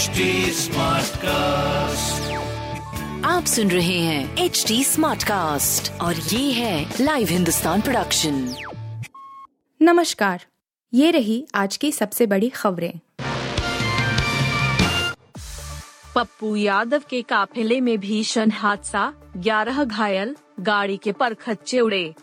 HD cast आप सुन रहे हैं एच डी स्मार्ट कास्ट और ये है लाइव हिंदुस्तान प्रोडक्शन नमस्कार ये रही आज की सबसे बड़ी खबरें। पप्पू यादव के काफिले में भीषण हादसा 11 घायल गाड़ी के परखच्चे उड़े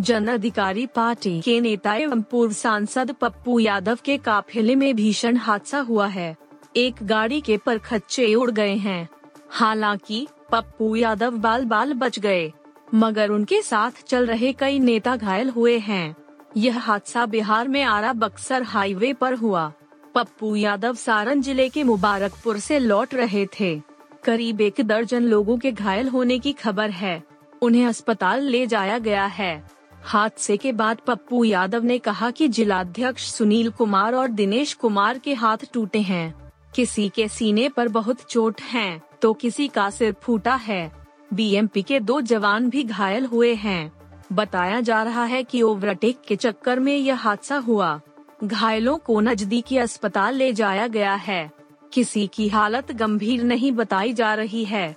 जन अधिकारी पार्टी के नेता एवं पूर्व सांसद पप्पू यादव के काफिले में भीषण हादसा हुआ है। एक गाड़ी के पर खच्चे उड़ गए हैं। हालाँकि, पप्पू यादव बाल बाल बच गए, मगर उनके साथ चल रहे कई नेता घायल हुए हैं। यह हादसा बिहार में आरा बक्सर हाईवे पर हुआ। पप्पू यादव सारण ज़िले के मुबारकपुर से लौट रहे थे। करीब एक दर्जन लोगों के घायल होने की खबर है। उन्हें अस्पताल ले जाया गया है। हादसे के बाद पप्पू यादव ने कहा कि जिलाध्यक्ष सुनील कुमार और दिनेश कुमार के हाथ टूटे हैं। किसी के सीने पर बहुत चोट है तो किसी का सिर फूटा है। बीएमपी के दो जवान भी घायल हुए हैं। बताया जा रहा है कि ओवरटेक के चक्कर में यह हादसा हुआ। घायलों को नजदीकी अस्पताल ले जाया गया है। किसी की हालत गंभीर नहीं बताई जा रही है।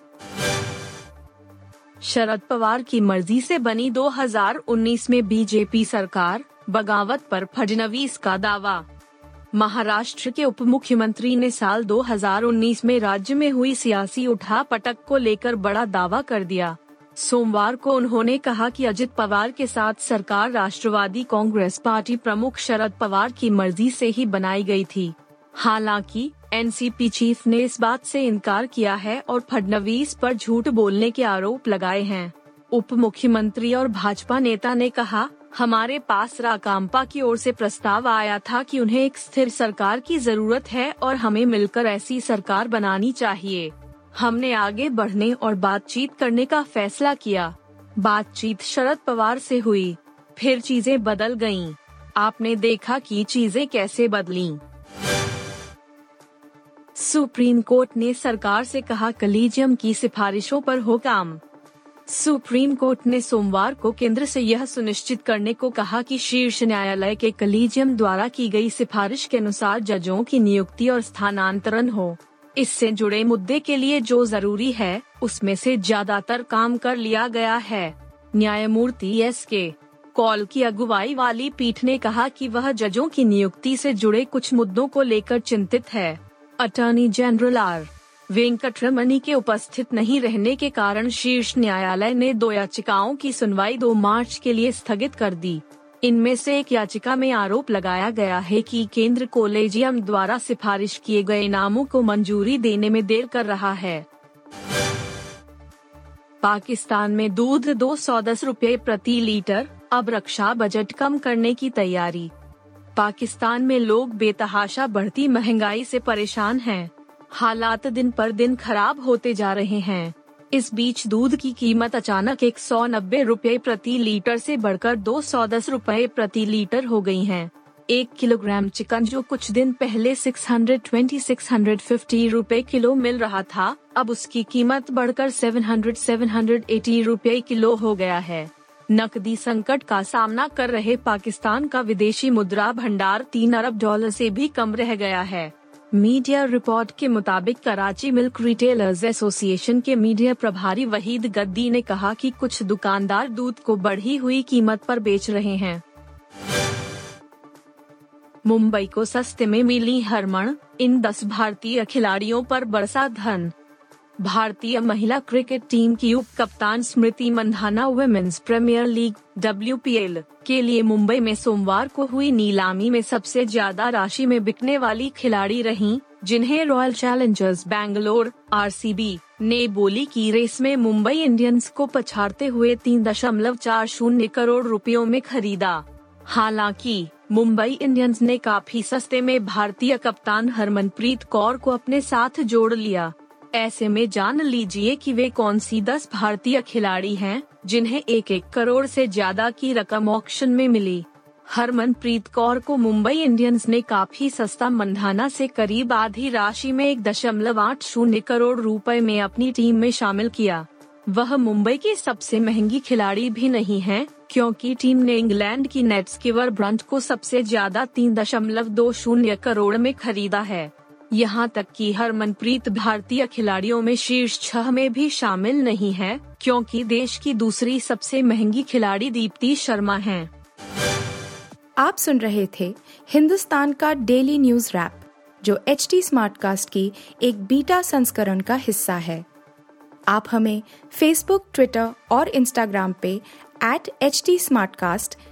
शरद पवार की मर्ज़ी से बनी 2019 में बीजेपी सरकार, बगावत पर फडनवीस का दावा। महाराष्ट्र के उप मुख्यमंत्री ने साल 2019 में राज्य में हुई सियासी उठापटक को लेकर बड़ा दावा कर दिया। सोमवार को उन्होंने कहा कि अजित पवार के साथ सरकार राष्ट्रवादी कांग्रेस पार्टी प्रमुख शरद पवार की मर्ज़ी से ही बनाई गई थी। हालाँकि, एनसीपी चीफ ने इस बात से इनकार किया है और फडनवीस पर झूठ बोलने के आरोप लगाए हैं। उप मुख्यमंत्री और भाजपा नेता ने कहा हमारे पास राकांपा की ओर से प्रस्ताव आया था कि उन्हें एक स्थिर सरकार की ज़रूरत है और हमें मिलकर ऐसी सरकार बनानी चाहिए। हमने आगे बढ़ने और बातचीत करने का फैसला किया। बातचीत शरद पवार से हुई। फिर चीज़ें बदल गयीं। आपने देखा कि चीज़ें कैसे बदली। सुप्रीम कोर्ट ने सरकार से कहा, कलीजियम की सिफारिशों पर हो काम। सुप्रीम कोर्ट ने सोमवार को केंद्र से यह सुनिश्चित करने को कहा कि शीर्ष न्यायालय के कलीजियम द्वारा की गई सिफारिश के अनुसार जजों की नियुक्ति और स्थानांतरण हो। इससे जुड़े मुद्दे के लिए जो ज़रूरी है, उसमें से ज़्यादातर काम कर लिया गया है। न्यायमूर्ति एस के कॉल की अगुवाई वाली पीठ ने कहा कि वह जजों की नियुक्ति से जुड़े कुछ मुद्दों को लेकर चिंतित है। अटॉर्नी जनरल आर वेंकटरमनी के उपस्थित नहीं रहने के कारण शीर्ष न्यायालय ने दो याचिकाओं की सुनवाई 2 मार्च के लिए स्थगित कर दी। इनमें से एक याचिका में आरोप लगाया गया है कि केंद्र कोलेजियम द्वारा सिफारिश किए गए नामों को मंजूरी देने में देर कर रहा है। पाकिस्तान में दूध दो सौ दस रूपए प्रति लीटर, अब रक्षा बजट कम करने की तैयारी। पाकिस्तान में लोग बेतहाशा बढ़ती महँगाई से परेशान हैं। हालात दिन पर दिन खराब होते जा रहे हैं। इस बीच दूध की कीमत अचानक एक सौ नब्बे रूपए प्रति लीटर से बढ़कर दो सौ दस रूपए प्रति लीटर हो गई है। एक किलोग्राम चिकन जो कुछ दिन पहले 620-650 रूपए किलो मिल रहा था, अब उसकी कीमत बढ़कर 700-780 रूपए किलो हो गया है। नकदी संकट का सामना कर रहे पाकिस्तान का विदेशी मुद्रा भंडार तीन अरब डॉलर से भी कम रह गया है। मीडिया रिपोर्ट के मुताबिक कराची मिल्क रिटेलर्स एसोसिएशन के मीडिया प्रभारी वहीद गद्दी ने कहा कि कुछ दुकानदार दूध को बढ़ी हुई कीमत पर बेच रहे हैं। मुंबई को सस्ते में मिली हरमण, इन दस भारतीय खिलाड़ियों पर बरसा धन। भारतीय महिला क्रिकेट टीम की उप कप्तान Smriti Mandhana women's premier league WPL के लिए मुंबई में सोमवार को हुई नीलामी में सबसे ज़्यादा राशि में बिकने वाली खिलाड़ी रहीं, जिन्हें रॉयल चैलेंजर्स बैंगलोर आरसीबी ने बोली की रेस में मुंबई इंडियंस को पछाड़ते हुए तीन दशमलव चार शून्य करोड़ रुपयों में खरीदा। हालाँकि मुंबई इंडियंस ने काफ़ी सस्ते में भारतीय कप्तान हरमनप्रीत कौर को अपने साथ जोड़ लिया। ऐसे में जान लीजिए कि वे कौन सी दस भारतीय खिलाड़ी हैं, जिन्हें एक एक करोड़ से ज़्यादा की रकम ऑक्शन में मिली। हरमनप्रीत कौर को मुंबई इंडियंस ने काफ़ी सस्ता मंधाना से करीब आधी राशि में एक दशमलव आठ शून्य करोड़ रुपए में अपनी टीम में शामिल किया। वह मुंबई की सबसे महँगी खिलाड़ी भी नहीं है, क्योंकि टीम ने इंग्लैंड की नेट्स किवर ब्रंट को सबसे ज़्यादा तीन दशमलव दो शून्य करोड़ में खरीदा है। यहाँ तक कि हरमनप्रीत भारतीय खिलाड़ियों में शीर्ष छह में भी शामिल नहीं है, क्योंकि देश की दूसरी सबसे महँगी खिलाड़ी दीप्ति शर्मा हैं। आप सुन रहे थे हिंदुस्तान का डेली न्यूज़ रैप, जो एच टी स्मार्टकास्ट की एक बीटा संस्करण का हिस्सा है आप हमें फेसबुक ट्विटर और इंस्टाग्राम पे एट एच टी